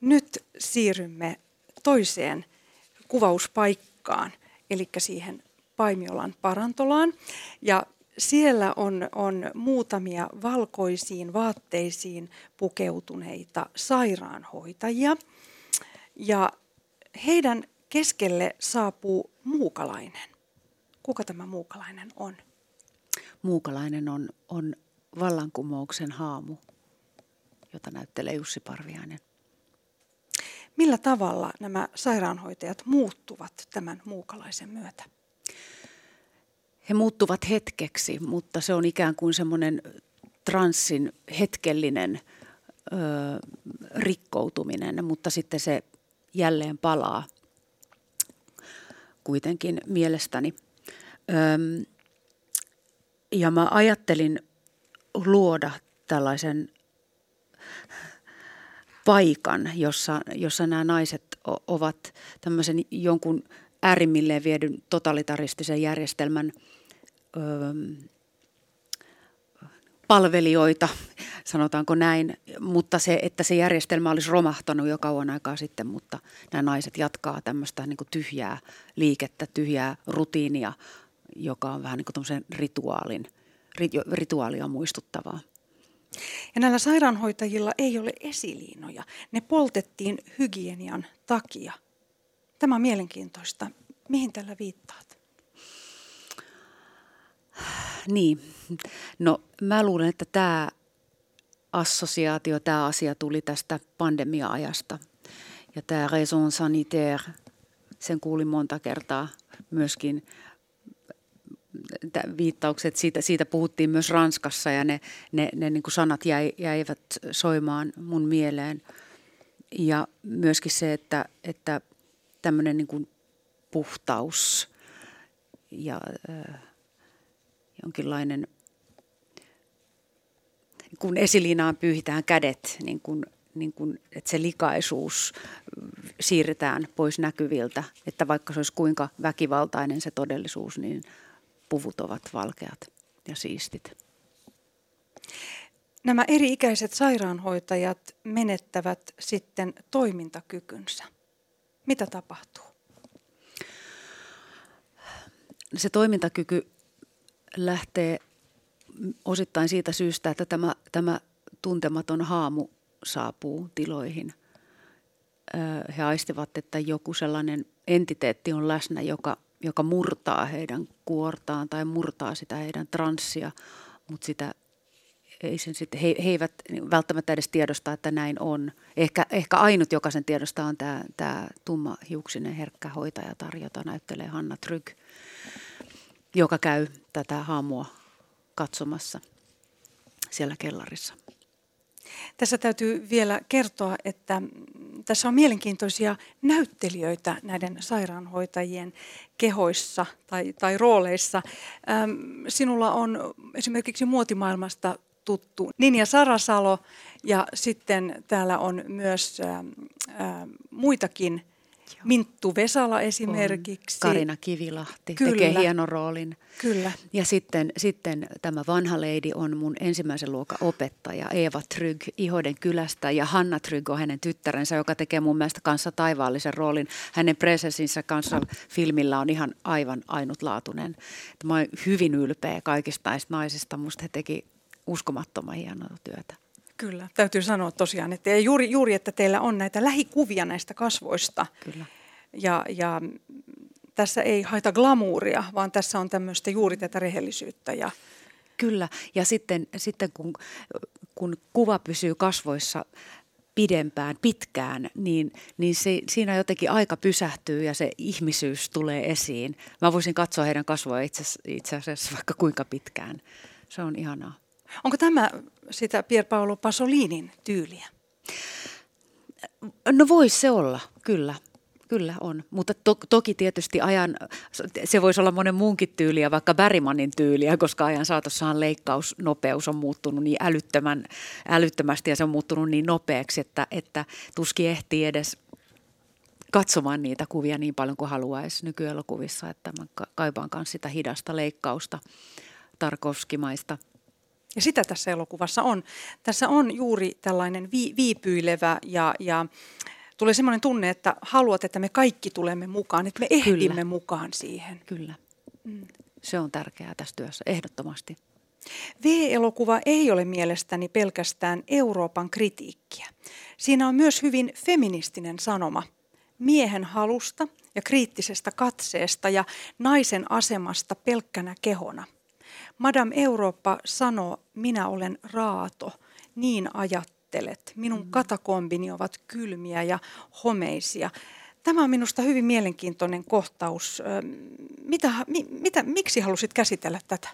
Nyt siirrymme toiseen kuvauspaikkaan, eli siihen Paimiolan parantolaan. Ja siellä on, on muutamia valkoisiin vaatteisiin pukeutuneita sairaanhoitajia ja heidän keskelle saapuu muukalainen. Kuka tämä muukalainen on? Muukalainen on, on vallankumouksen haamu, jota näyttelee Jussi Parviainen. Millä tavalla nämä sairaanhoitajat muuttuvat tämän muukalaisen myötä? He muuttuvat hetkeksi, mutta se on ikään kuin semmoinen transsin hetkellinen ö, rikkoutuminen, mutta sitten se jälleen palaa kuitenkin mielestäni. Öm, ja mä ajattelin luoda tällaisen paikan, jossa, jossa nämä naiset ovat tämmöisen jonkun äärimmilleen viedyn totalitaristisen järjestelmän – palvelijoita, sanotaanko näin, mutta se, että se järjestelmä olisi romahtanut jo kauan aikaa sitten, mutta nämä naiset jatkaa tämmöistä niin tyhjää liikettä, tyhjää rutiinia, joka on vähän niin kuin rituaalin, rituaalia muistuttavaa. Ja näillä sairaanhoitajilla ei ole esiliinoja. Ne poltettiin hygienian takia. Tämä on mielenkiintoista. Mihin tällä viittaat? Niin, no mä luulen, että tämä assosiaatio, tämä asia tuli tästä pandemia-ajasta. Ja tämä raison sanitaire, sen kuulin monta kertaa myöskin viittaukset, siitä, siitä puhuttiin myös Ranskassa ja ne, ne, ne niin kuin sanat jäi, jäivät soimaan mun mieleen. Ja myöskin se, että, että tämmöinen niin kuin puhtaus ja äh, jonkinlainen, kun esiliinaan pyyhitään kädet, niin kun, niin kun, että se likaisuus siirretään pois näkyviltä, että vaikka se olisi kuinka väkivaltainen se todellisuus, niin puvut ovat valkeat ja siistit. Nämä eri-ikäiset sairaanhoitajat menettävät sitten toimintakykynsä. Mitä tapahtuu? Se toimintakyky lähtee osittain siitä syystä, että tämä, tämä tuntematon haamu saapuu tiloihin. He aistivat, että joku sellainen entiteetti on läsnä, joka, joka murtaa heidän kuortaan tai murtaa sitä heidän transsia, mutta sitä ei sen sitten, he, he eivät välttämättä edes tiedosta, että näin on. Ehkä, ehkä ainut, joka sen tiedostaa, on tämä, tämä hiuksinen herkkä hoitajatar, jota näyttelee Hanna Tryg, joka käy tätä haamua katsomassa siellä kellarissa. Tässä täytyy vielä kertoa, että tässä on mielenkiintoisia näyttelijöitä näiden sairaanhoitajien kehoissa tai, tai rooleissa. Sinulla on esimerkiksi muotimaailmasta tuttu Ninja Sarasalo ja sitten täällä on myös äh, muitakin Minttu Vesala esimerkiksi. On. Karina Kivilahti Kyllä. tekee hienon roolin. Kyllä. Ja sitten, sitten tämä vanha leidi on mun ensimmäisen luokan opettaja Eeva Tryg Ihoden kylästä ja Hanna Tryg on hänen tyttärensä, joka tekee mun mielestä kanssa taivaallisen roolin. Hänen presenssinsä kanssa filmillä on ihan aivan ainutlaatuinen. Mä oon hyvin ylpeä kaikista näistä naisista. Musta he teki uskomattoman hienoa työtä. Kyllä, täytyy sanoa tosiaan, että juuri, juuri että teillä on näitä lähikuvia näistä kasvoista. Kyllä. Ja, ja tässä ei haita glamuuria, vaan tässä on tämmöistä juuri tätä rehellisyyttä. Ja... Kyllä, ja sitten, sitten kun, kun kuva pysyy kasvoissa pidempään, pitkään, niin, niin se, siinä jotenkin aika pysähtyy ja se ihmisyys tulee esiin. Mä voisin katsoa heidän kasvoja itse, itse asiassa vaikka kuinka pitkään. Se on ihanaa. Onko tämä sitä Pierpaolo Pasolinin tyyliä? No voisi se olla, kyllä. Kyllä on, mutta to, toki tietysti ajan, se voisi olla monen muunkin tyyliä, vaikka Bärimanin tyyliä, koska ajan saatossahan leikkausnopeus on muuttunut niin älyttömän, älyttömästi ja se on muuttunut niin nopeaksi, että, että tuskin ehtii edes katsomaan niitä kuvia niin paljon kuin haluaisi nykyelokuvissa, että mä kaipaan myös sitä hidasta leikkausta, tarkovskimaista – ja sitä tässä elokuvassa on. Tässä on juuri tällainen vi- viipyilevä ja, ja tulee semmoinen tunne, että haluat, että me kaikki tulemme mukaan, että me ehdimme Kyllä. mukaan siihen. Kyllä. Mm. Se on tärkeää tässä työssä, ehdottomasti. V-elokuva ei ole mielestäni pelkästään Euroopan kritiikkiä. Siinä on myös hyvin feministinen sanoma miehen halusta ja kriittisestä katseesta ja naisen asemasta pelkkänä kehona – Madame Eurooppa sanoo, minä olen raato, niin ajattelet. Minun mm. katakombini ovat kylmiä ja homeisia. Tämä on minusta hyvin mielenkiintoinen kohtaus. Mitä, mi, mitä, miksi halusit käsitellä tätä?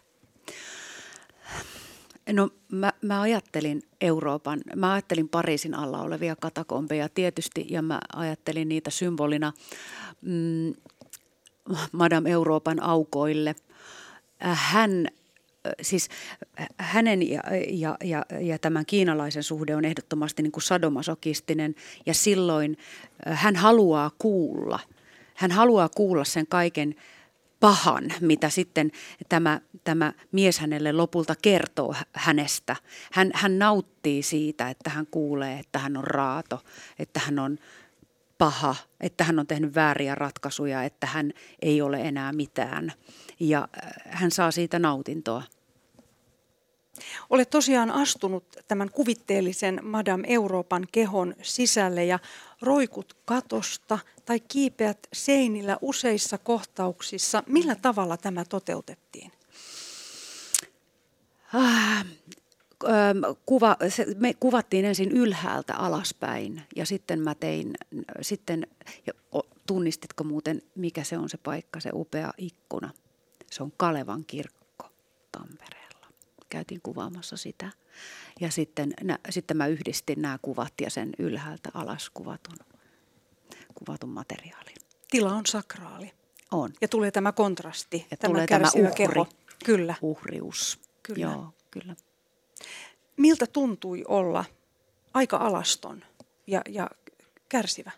No mä, mä ajattelin Euroopan, mä ajattelin Pariisin alla olevia katakombeja tietysti ja mä ajattelin niitä symbolina mm, Madame Euroopan aukoille. Hän siis hänen ja, ja, ja, ja tämän kiinalaisen suhde on ehdottomasti niin kuin sadomasokistinen ja silloin hän haluaa kuulla. Hän haluaa kuulla sen kaiken pahan, mitä sitten tämä, tämä mies hänelle lopulta kertoo hänestä. Hän, hän nauttii siitä, että hän kuulee, että hän on raato, että hän on paha, että hän on tehnyt vääriä ratkaisuja, että hän ei ole enää mitään. Ja hän saa siitä nautintoa. Olet tosiaan astunut tämän kuvitteellisen Madame Euroopan kehon sisälle ja roikut katosta tai kiipeät seinillä useissa kohtauksissa. Millä tavalla tämä toteutettiin? Ah, kuva, se, me kuvattiin ensin ylhäältä alaspäin ja sitten mä tein, sitten, tunnistitko muuten mikä se on se paikka, se upea ikkuna? Se on Kalevan kirkko Tampere käytiin kuvaamassa sitä. Ja sitten, nä, sitten mä yhdistin nämä kuvat ja sen ylhäältä alas kuvatun, kuvatun materiaalin. Tila on sakraali. On. Ja tulee tämä kontrasti, ja tämä tulee tämä uhri, keho. Kyllä. Uhrius. Kyllä. Joo, kyllä. Miltä tuntui olla aika alaston ja, ja kärsivä?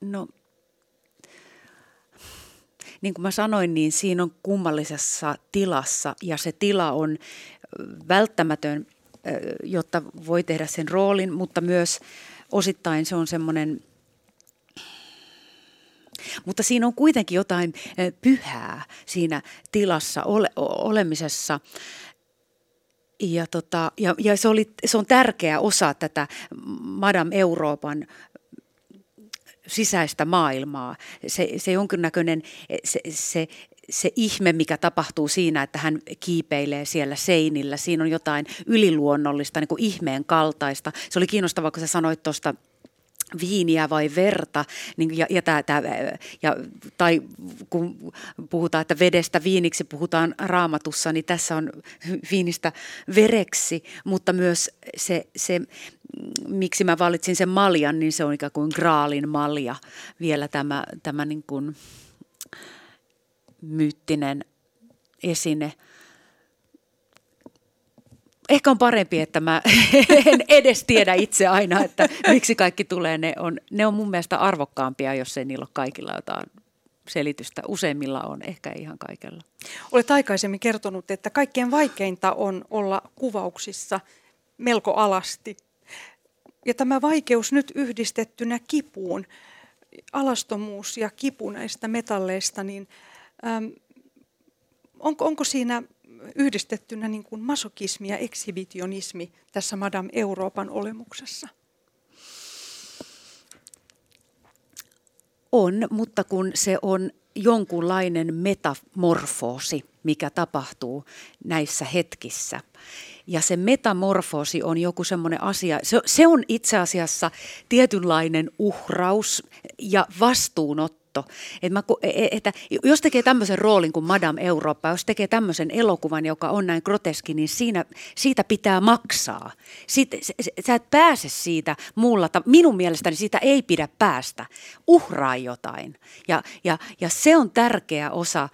No niin kuin mä sanoin, niin siinä on kummallisessa tilassa ja se tila on välttämätön, jotta voi tehdä sen roolin, mutta myös osittain se on semmoinen mutta siinä on kuitenkin jotain pyhää siinä tilassa ole, olemisessa. Ja, tota, ja, ja se, oli, se on tärkeä osa tätä Madame Euroopan sisäistä maailmaa. Se, se jonkinnäköinen, se, se, se ihme, mikä tapahtuu siinä, että hän kiipeilee siellä seinillä. Siinä on jotain yliluonnollista, niin kuin ihmeen kaltaista. Se oli kiinnostavaa, kun sä sanoit tuosta viiniä vai verta, niin, ja, ja tää, tää, ja, tai kun puhutaan, että vedestä viiniksi puhutaan raamatussa, niin tässä on viinistä vereksi, mutta myös se, se miksi mä valitsin sen maljan, niin se on ikään kuin graalin malja, vielä tämä, tämä niin kuin myyttinen esine – ehkä on parempi, että mä [LAUGHS] en edes tiedä itse aina, että miksi kaikki tulee. Ne on, ne on mun mielestä arvokkaampia, jos ei niillä ole kaikilla jotain selitystä. Useimmilla on, ehkä ei ihan kaikella. Olet aikaisemmin kertonut, että kaikkein vaikeinta on olla kuvauksissa melko alasti. Ja tämä vaikeus nyt yhdistettynä kipuun, alastomuus ja kipu näistä metalleista, niin äm, onko, onko siinä yhdistettynä niin kuin masokismi ja eksibitionismi tässä Madame Euroopan olemuksessa? On, mutta kun se on jonkunlainen metamorfoosi, mikä tapahtuu näissä hetkissä. Ja se metamorfoosi on joku semmoinen asia, se, se on itse asiassa tietynlainen uhraus ja vastuunotto katto. Että, mä, e, e, että jos tekee tämmöisen roolin kuin Madame Eurooppa, jos tekee tämmöisen elokuvan, joka on näin groteski, niin siinä, siitä pitää maksaa. Siitä, sä et pääse siitä muulla, minun mielestäni siitä ei pidä päästä. Uhraa jotain. Ja, ja, ja se on tärkeä osa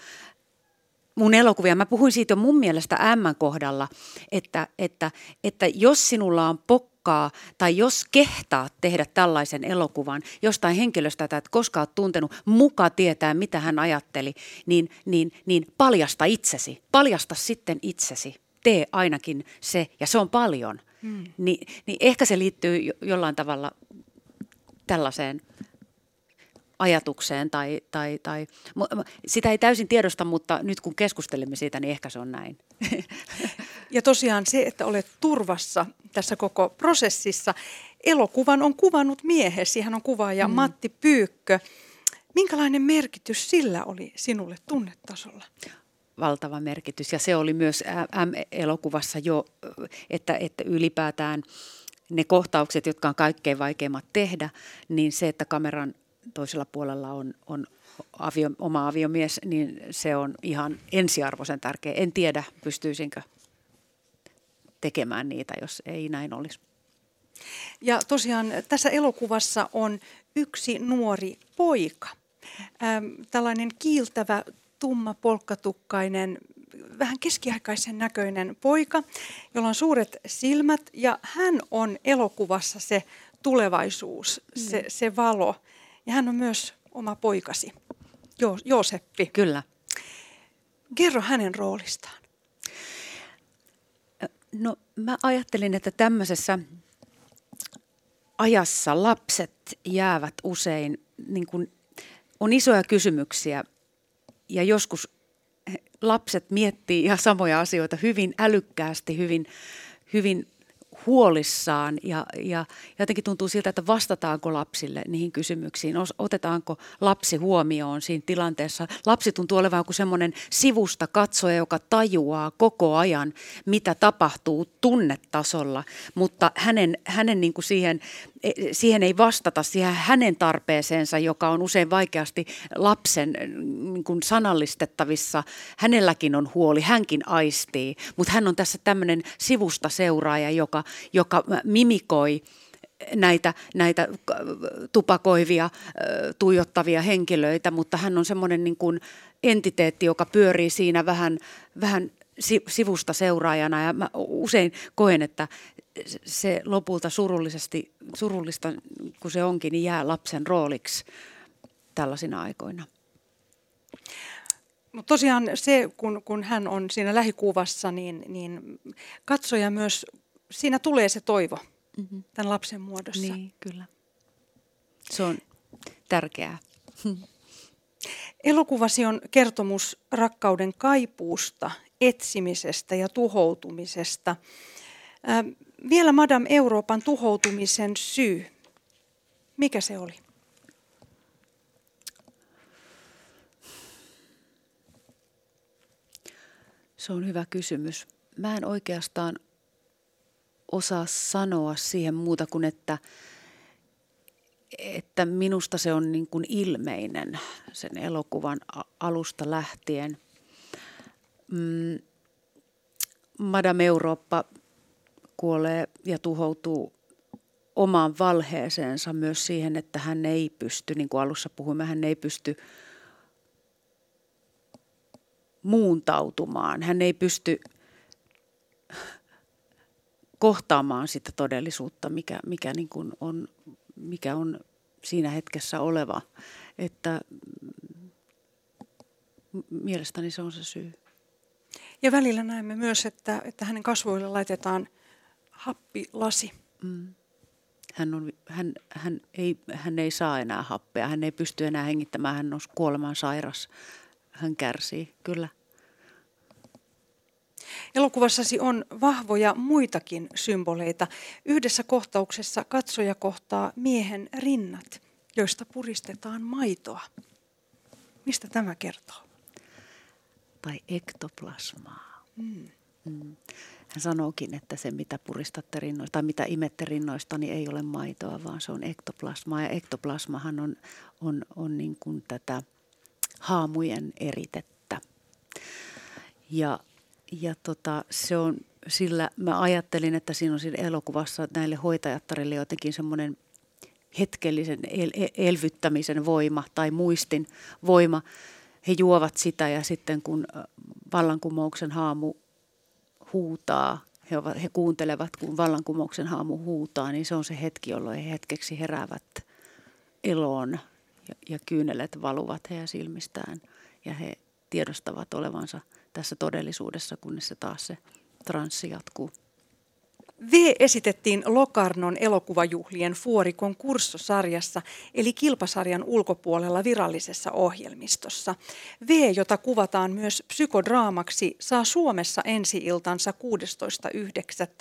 mun elokuvia. Mä puhuin siitä jo mun mielestä M kohdalla, että, että, että jos sinulla on pok uhkaa tai jos kehtaa tehdä tällaisen elokuvan jostain henkilöstä, että et koskaan ole tuntenut, muka tietää, mitä hän ajatteli, niin, niin, niin paljasta itsesi. Paljasta sitten itsesi. Tee ainakin se, ja se on paljon. Hmm. Ni, niin ehkä se liittyy jollain tavalla tällaiseen ajatukseen tai, tai, tai sitä ei täysin tiedosta, mutta nyt kun keskustelemme siitä, niin ehkä se on näin. [LAUGHS] Ja tosiaan se, että olet turvassa tässä koko prosessissa. Elokuvan on kuvannut miehesi, hän on kuvaaja mm. Matti Pyykkö. Minkälainen merkitys sillä oli sinulle tunnetasolla? Valtava merkitys ja se oli myös M-elokuvassa jo, että, että ylipäätään ne kohtaukset, jotka on kaikkein vaikeimmat tehdä, niin se, että kameran toisella puolella on, on avio, oma aviomies, niin se on ihan ensiarvoisen tärkeä. En tiedä, pystyisinkö tekemään niitä, jos ei näin olisi. Ja tosiaan tässä elokuvassa on yksi nuori poika. Ähm, tällainen kiiltävä, tumma, polkkatukkainen, vähän keskiaikaisen näköinen poika, jolla on suuret silmät ja hän on elokuvassa se tulevaisuus, mm. se, se valo. Ja hän on myös oma poikasi, jo, Jooseppi. Kyllä. Kerro hänen roolistaan. No mä ajattelin, että tämmöisessä ajassa lapset jäävät usein, niin kuin, on isoja kysymyksiä ja joskus lapset miettii ihan samoja asioita hyvin älykkäästi, hyvin, hyvin huolissaan ja, ja jotenkin tuntuu siltä, että vastataanko lapsille niihin kysymyksiin, otetaanko lapsi huomioon siinä tilanteessa. Lapsi tuntuu olevan joku semmoinen sivusta katsoja, joka tajuaa koko ajan, mitä tapahtuu tunnetasolla, mutta hänen, hänen niin kuin siihen, e, siihen ei vastata siihen hänen tarpeeseensa, joka on usein vaikeasti lapsen niin kuin sanallistettavissa. Hänelläkin on huoli, hänkin aistii, mutta hän on tässä tämmöinen sivusta seuraaja, joka joka mimikoi näitä, näitä tupakoivia, tuijottavia henkilöitä, mutta hän on semmoinen niin kuin entiteetti, joka pyörii siinä vähän, vähän sivusta seuraajana ja mä usein koen, että se lopulta surullisesti, surullista kun se onkin, niin jää lapsen rooliksi tällaisina aikoina. Mutta tosiaan se, kun, kun hän on siinä lähikuvassa, niin, niin katsoja myös siinä tulee se toivo mm-hmm. tämän lapsen muodossa. Niin, kyllä. Se on tärkeää. Elokuvasi on kertomus rakkauden kaipuusta, etsimisestä ja tuhoutumisesta. Äh, vielä Madame Euroopan tuhoutumisen syy. Mikä se oli? Se on hyvä kysymys. Mä en oikeastaan osaa sanoa siihen muuta kuin, että, että minusta se on niin kuin ilmeinen sen elokuvan alusta lähtien. Mm, Madame Eurooppa kuolee ja tuhoutuu omaan valheeseensa myös siihen, että hän ei pysty, niin kuin alussa puhuimme, hän ei pysty muuntautumaan. Hän ei pysty kohtaamaan sitä todellisuutta, mikä, mikä, niin kuin on, mikä on siinä hetkessä oleva. Että mielestäni se on se syy. Ja välillä näemme myös, että, että hänen kasvoille laitetaan happilasi. Mm. Hän, on, hän, hän, ei, hän ei saa enää happea, hän ei pysty enää hengittämään, hän on kuoleman sairas. Hän kärsii, kyllä. Elokuvassasi on vahvoja muitakin symboleita. Yhdessä kohtauksessa katsoja kohtaa miehen rinnat, joista puristetaan maitoa. Mistä tämä kertoo? Tai ektoplasmaa. Mm. Mm. Hän sanookin, että se mitä puristatte rinnoista tai mitä imette rinnoista, niin ei ole maitoa, vaan se on ektoplasmaa. Ja ektoplasmahan on, on, on niin kuin tätä haamujen eritettä. Ja ja tota, se on sillä, mä ajattelin, että siinä on siinä elokuvassa näille hoitajattarille jotenkin semmoinen hetkellisen el- e-, elvyttämisen voima tai muistin voima. He juovat sitä ja sitten kun vallankumouksen haamu huutaa, he, ovat, he kuuntelevat, kun vallankumouksen haamu huutaa, niin se on se hetki, jolloin he hetkeksi heräävät eloon ja, ja kyynelet valuvat heidän silmistään ja he tiedostavat olevansa – tässä todellisuudessa, kunnes se taas se transsi jatkuu. V esitettiin Lokarnon elokuvajuhlien Fuorikon kurssosarjassa, eli kilpasarjan ulkopuolella virallisessa ohjelmistossa. V, jota kuvataan myös psykodraamaksi, saa Suomessa ensi-iltansa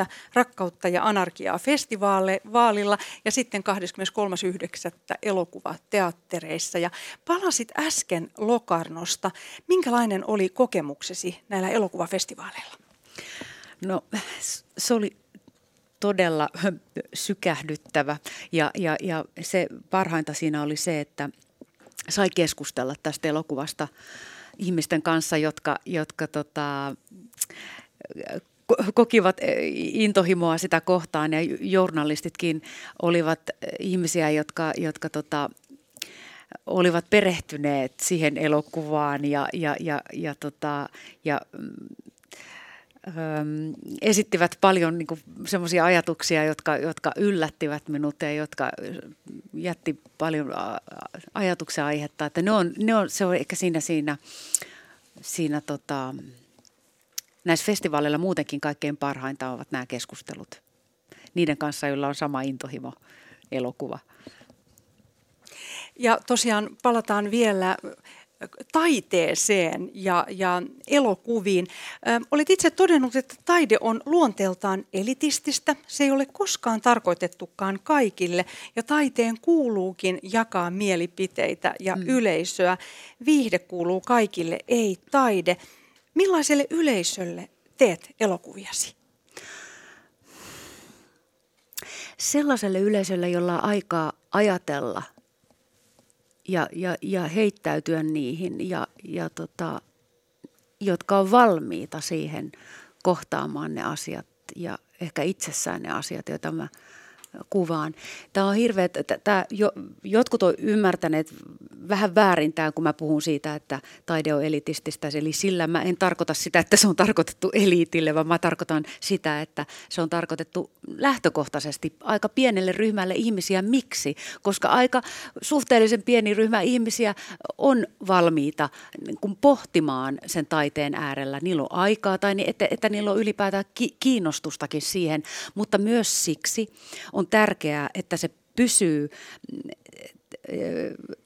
16.9. Rakkautta ja anarkiaa festivaalilla ja sitten 23.9. elokuvateattereissa. Ja palasit äsken Lokarnosta. Minkälainen oli kokemuksesi näillä elokuvafestivaaleilla? No se oli todella [LAUGHS] sykähdyttävä. Ja, ja, ja se parhainta siinä oli se, että sai keskustella tästä elokuvasta ihmisten kanssa, jotka, jotka tota, kokivat intohimoa sitä kohtaan. Ja journalistitkin olivat ihmisiä, jotka, jotka tota, olivat perehtyneet siihen elokuvaan ja, ja, ja, ja, tota, ja esittivät paljon niin semmoisia ajatuksia, jotka, jotka yllättivät minut ja jotka jätti paljon ajatuksia aihetta. Että ne on, ne on, se on ehkä siinä, siinä, siinä tota, näissä festivaaleilla muutenkin kaikkein parhainta ovat nämä keskustelut. Niiden kanssa, joilla on sama intohimo elokuva. Ja tosiaan palataan vielä taiteeseen ja, ja elokuviin. Ö, olet itse todennut, että taide on luonteeltaan elitististä. Se ei ole koskaan tarkoitettukaan kaikille ja taiteen kuuluukin jakaa mielipiteitä ja mm. yleisöä. Viihde kuuluu kaikille, ei taide. Millaiselle yleisölle teet elokuviasi? Sellaiselle yleisölle, jolla on aikaa ajatella – ja, ja, ja heittäytyä niihin ja, ja tota, jotka on valmiita siihen kohtaamaan ne asiat ja ehkä itsessään ne asiat, joita mä kuvaan. Tämä on hirveä, että tämä, jo, jotkut on ymmärtäneet vähän väärin tämä, kun mä puhun siitä, että taide on elitististä. Eli sillä mä en tarkoita sitä, että se on tarkoitettu eliitille, vaan mä tarkoitan sitä, että se on tarkoitettu lähtökohtaisesti aika pienelle ryhmälle ihmisiä. Miksi? Koska aika suhteellisen pieni ryhmä ihmisiä on valmiita niin kuin pohtimaan sen taiteen äärellä. Niillä on aikaa tai että, että niillä on ylipäätään kiinnostustakin siihen, mutta myös siksi on tärkeää, että se pysyy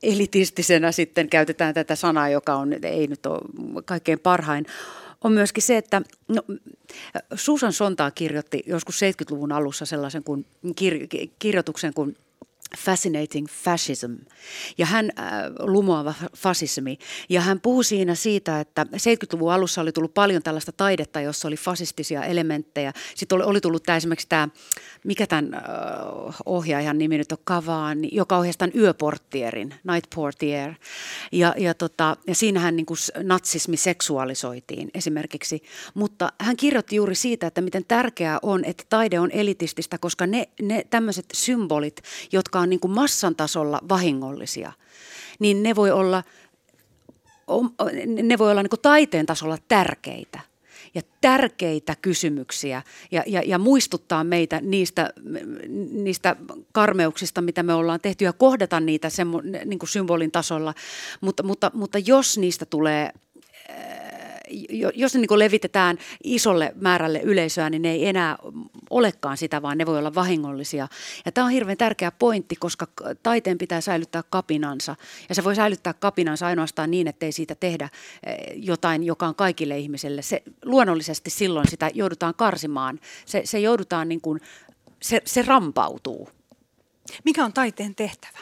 elitistisenä sitten käytetään tätä sanaa, joka on, ei nyt ole kaikkein parhain, on myöskin se, että no, Susan Sontaa kirjoitti joskus 70-luvun alussa sellaisen kuin, kir, kirjoituksen kuin Fascinating Fascism ja hän äh, lumoava fasismi. Ja hän puhuu siinä siitä, että 70-luvun alussa oli tullut paljon tällaista taidetta, jossa oli fasistisia elementtejä. Sitten oli, oli tullut tämä esimerkiksi tämä, mikä tämän äh, ohjaajan nimi nyt on Kavaan, joka ohjasi tämän yöportierin, Night Portier. Ja, ja, tota, ja siinähän niin kuin natsismi seksuaalisoitiin esimerkiksi. Mutta hän kirjoitti juuri siitä, että miten tärkeää on, että taide on elitististä, koska ne, ne tämmöiset symbolit, jotka on niin kuin massan tasolla vahingollisia, niin ne voi olla, ne voi olla niin kuin taiteen tasolla tärkeitä ja tärkeitä kysymyksiä ja, ja, ja muistuttaa meitä niistä, niistä karmeuksista, mitä me ollaan tehty ja kohdata niitä semmo, niin kuin symbolin tasolla. Mutta, mutta, mutta jos niistä tulee jos ne niin levitetään isolle määrälle yleisöä, niin ne ei enää olekaan sitä, vaan ne voi olla vahingollisia. Ja tämä on hirveän tärkeä pointti, koska taiteen pitää säilyttää kapinansa. Ja se voi säilyttää kapinansa ainoastaan niin, että ei siitä tehdä eh, jotain, joka on kaikille ihmisille. Se, luonnollisesti silloin sitä joudutaan karsimaan. Se, se joudutaan niin kuin, se, se rampautuu. Mikä on taiteen tehtävä?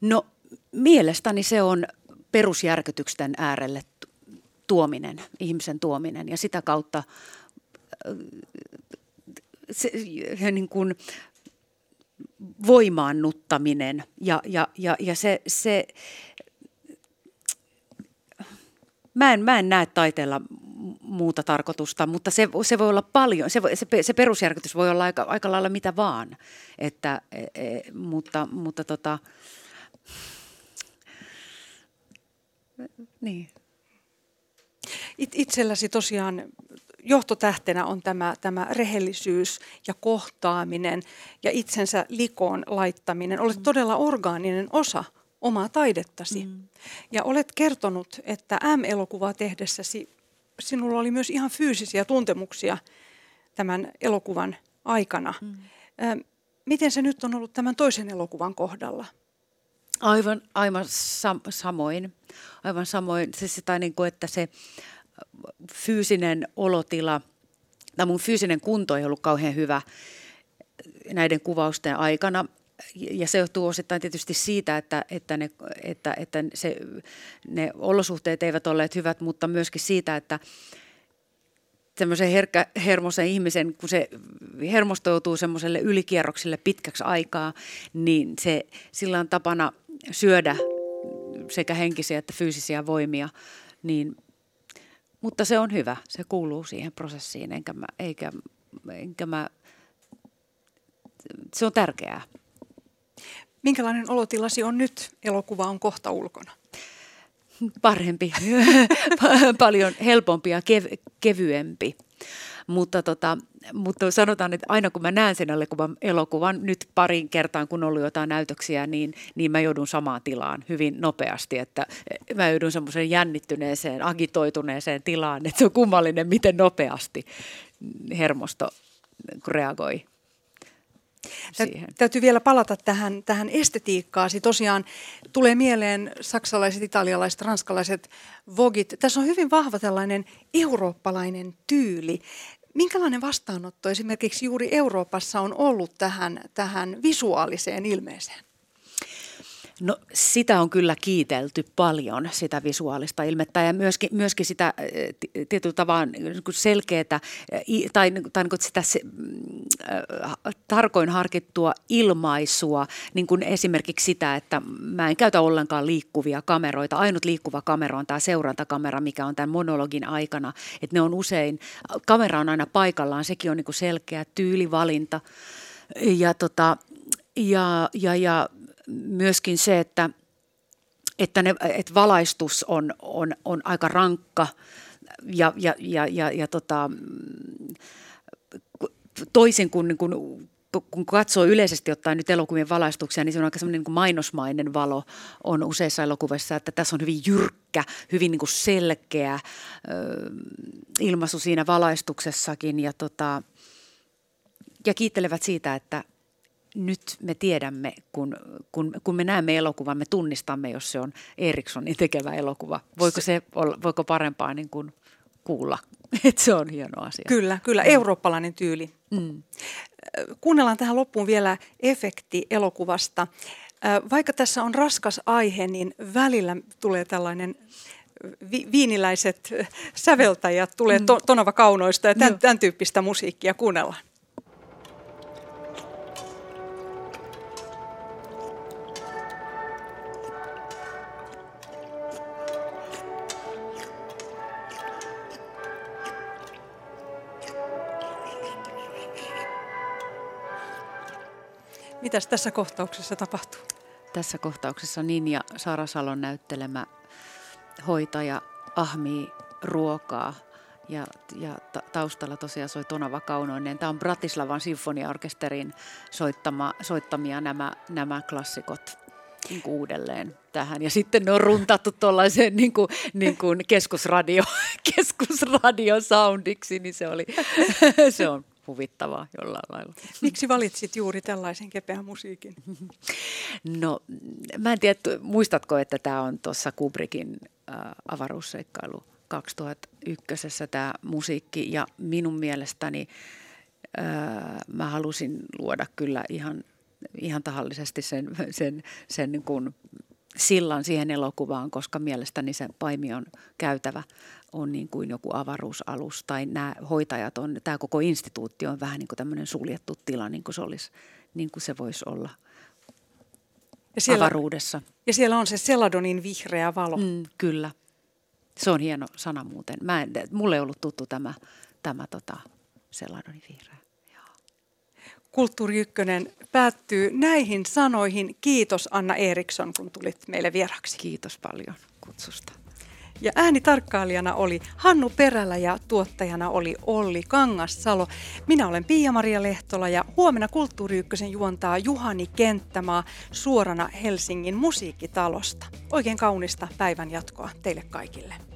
No mielestäni se on perusjärkytyksen äärelle tuominen, ihmisen tuominen. Ja sitä kautta äh, se, niin kuin voimaannuttaminen. Ja, ja, ja, ja se, se mä, en, mä en näe taiteella muuta tarkoitusta, mutta se, se voi olla paljon, se, se, se perusjärkytys voi olla aika, aika lailla mitä vaan, että, e, e, mutta, mutta tota, niin. It, itselläsi tosiaan johtotähtenä on tämä, tämä rehellisyys ja kohtaaminen ja itsensä likoon laittaminen. Olet mm. todella orgaaninen osa omaa taidettasi. Mm. Ja olet kertonut, että M-elokuvaa tehdessäsi sinulla oli myös ihan fyysisiä tuntemuksia tämän elokuvan aikana. Mm. Miten se nyt on ollut tämän toisen elokuvan kohdalla? Aivan, aivan sam- samoin. Aivan samoin. Se, tai niin kuin, että se fyysinen olotila, tai mun fyysinen kunto ei ollut kauhean hyvä näiden kuvausten aikana. Ja se johtuu osittain tietysti siitä, että, että, ne, että, että se, ne olosuhteet eivät olleet hyvät, mutta myöskin siitä, että semmoisen herkkä, hermosen ihmisen, kun se hermostoituu semmoiselle ylikierrokselle pitkäksi aikaa, niin se, sillä on tapana syödä sekä henkisiä että fyysisiä voimia, niin, mutta se on hyvä, se kuuluu siihen prosessiin, enkä mä, eikä, enkä mä, se on tärkeää. Minkälainen olotilasi on nyt? Elokuva on kohta ulkona. Parempi, [LAUGHS] paljon helpompi ja kev- kevyempi. Mutta, tota, mutta sanotaan, että aina kun mä näen sen elokuvan, elokuvan nyt parin kertaan, kun on ollut jotain näytöksiä, niin, niin mä joudun samaan tilaan hyvin nopeasti. Että mä joudun semmoiseen jännittyneeseen, agitoituneeseen tilaan, että se on kummallinen, miten nopeasti hermosto reagoi siihen. Täytyy vielä palata tähän, tähän estetiikkaasi. Tosiaan tulee mieleen saksalaiset, italialaiset, ranskalaiset vogit. Tässä on hyvin vahva tällainen eurooppalainen tyyli. Minkälainen vastaanotto esimerkiksi juuri Euroopassa on ollut tähän, tähän visuaaliseen ilmeeseen? No sitä on kyllä kiitelty paljon, sitä visuaalista ilmettä ja myöskin, myöskin sitä eh, tietyllä tavalla niin selkeää eh, tai, tai niin sitä se, äh, tarkoin harkittua ilmaisua, niin kuin esimerkiksi sitä, että mä en käytä ollenkaan liikkuvia kameroita. Ainut liikkuva kamera on tämä seurantakamera, mikä on tämän monologin aikana, että ne on usein, kamera on aina paikallaan, sekin on niin selkeä tyylivalinta. Ja, tota, ja, ja, ja myöskin se, että, että, ne, että valaistus on, on, on aika rankka ja, ja, ja, ja, ja tota, toisin kuin, niin kuin kun katsoo yleisesti ottaen nyt elokuvien valaistuksia, niin se on aika semmoinen niin mainosmainen valo on useissa elokuvissa, että tässä on hyvin jyrkkä, hyvin niin kuin selkeä ö, ilmaisu siinä valaistuksessakin ja, tota, ja kiittelevät siitä, että, nyt me tiedämme, kun, kun, kun me näemme elokuvan, me tunnistamme, jos se on Erikssonin tekevä elokuva. Voiko se olla, voiko parempaa niin kuin kuulla, [LAUGHS] että se on hieno asia? Kyllä, kyllä, mm. eurooppalainen tyyli. Mm. kuunnellaan tähän loppuun vielä efekti elokuvasta. Vaikka tässä on raskas aihe, niin välillä tulee tällainen vi- viiniläiset säveltäjät tulee to- Tonava Kaunoista ja tämän, tämän tyyppistä musiikkia kuunnellaan. Mitäs tässä kohtauksessa tapahtuu? Tässä kohtauksessa Ninja Sarasalon näyttelemä hoitaja ahmii ruokaa ja, ja taustalla tosiaan soi Tonava Kaunoinen. Tämä on Bratislavan sinfoniaorkesterin soittama, soittamia nämä, nämä klassikot niin uudelleen tähän. Ja sitten ne on runtattu tuollaiseen niin kuin, niin kuin keskusradio, [LAUGHS] keskusradio soundiksi, niin se, oli, [LAUGHS] se on huvittavaa jollain lailla. Miksi valitsit juuri tällaisen kepeän musiikin? No, mä en tiedä, muistatko, että tämä on tuossa Kubrickin äh, avaruusseikkailu 2001 tämä musiikki ja minun mielestäni äh, mä halusin luoda kyllä ihan, ihan tahallisesti sen, sen, sen niin kuin sillan siihen elokuvaan, koska mielestäni se Paimion käytävä on niin kuin joku avaruusalus tai nämä hoitajat on, tämä koko instituutti on vähän niin kuin tämmöinen suljettu tila, niin kuin se olisi, niin kuin se voisi olla ja siellä, avaruudessa. Ja siellä on se Seladonin vihreä valo. Mm, kyllä. Se on hieno sana muuten. Mä en, mulle ei ollut tuttu tämä, tämä tota, Seladonin vihreä. Kulttuuri Ykkönen päättyy näihin sanoihin. Kiitos Anna Eriksson, kun tulit meille vieraksi. Kiitos paljon kutsusta. Ja äänitarkkailijana oli Hannu Perälä ja tuottajana oli Olli Kangassalo. Minä olen Pia-Maria Lehtola ja huomenna Kulttuuri Ykkösen juontaa Juhani Kenttämaa suorana Helsingin musiikkitalosta. Oikein kaunista päivän jatkoa teille kaikille.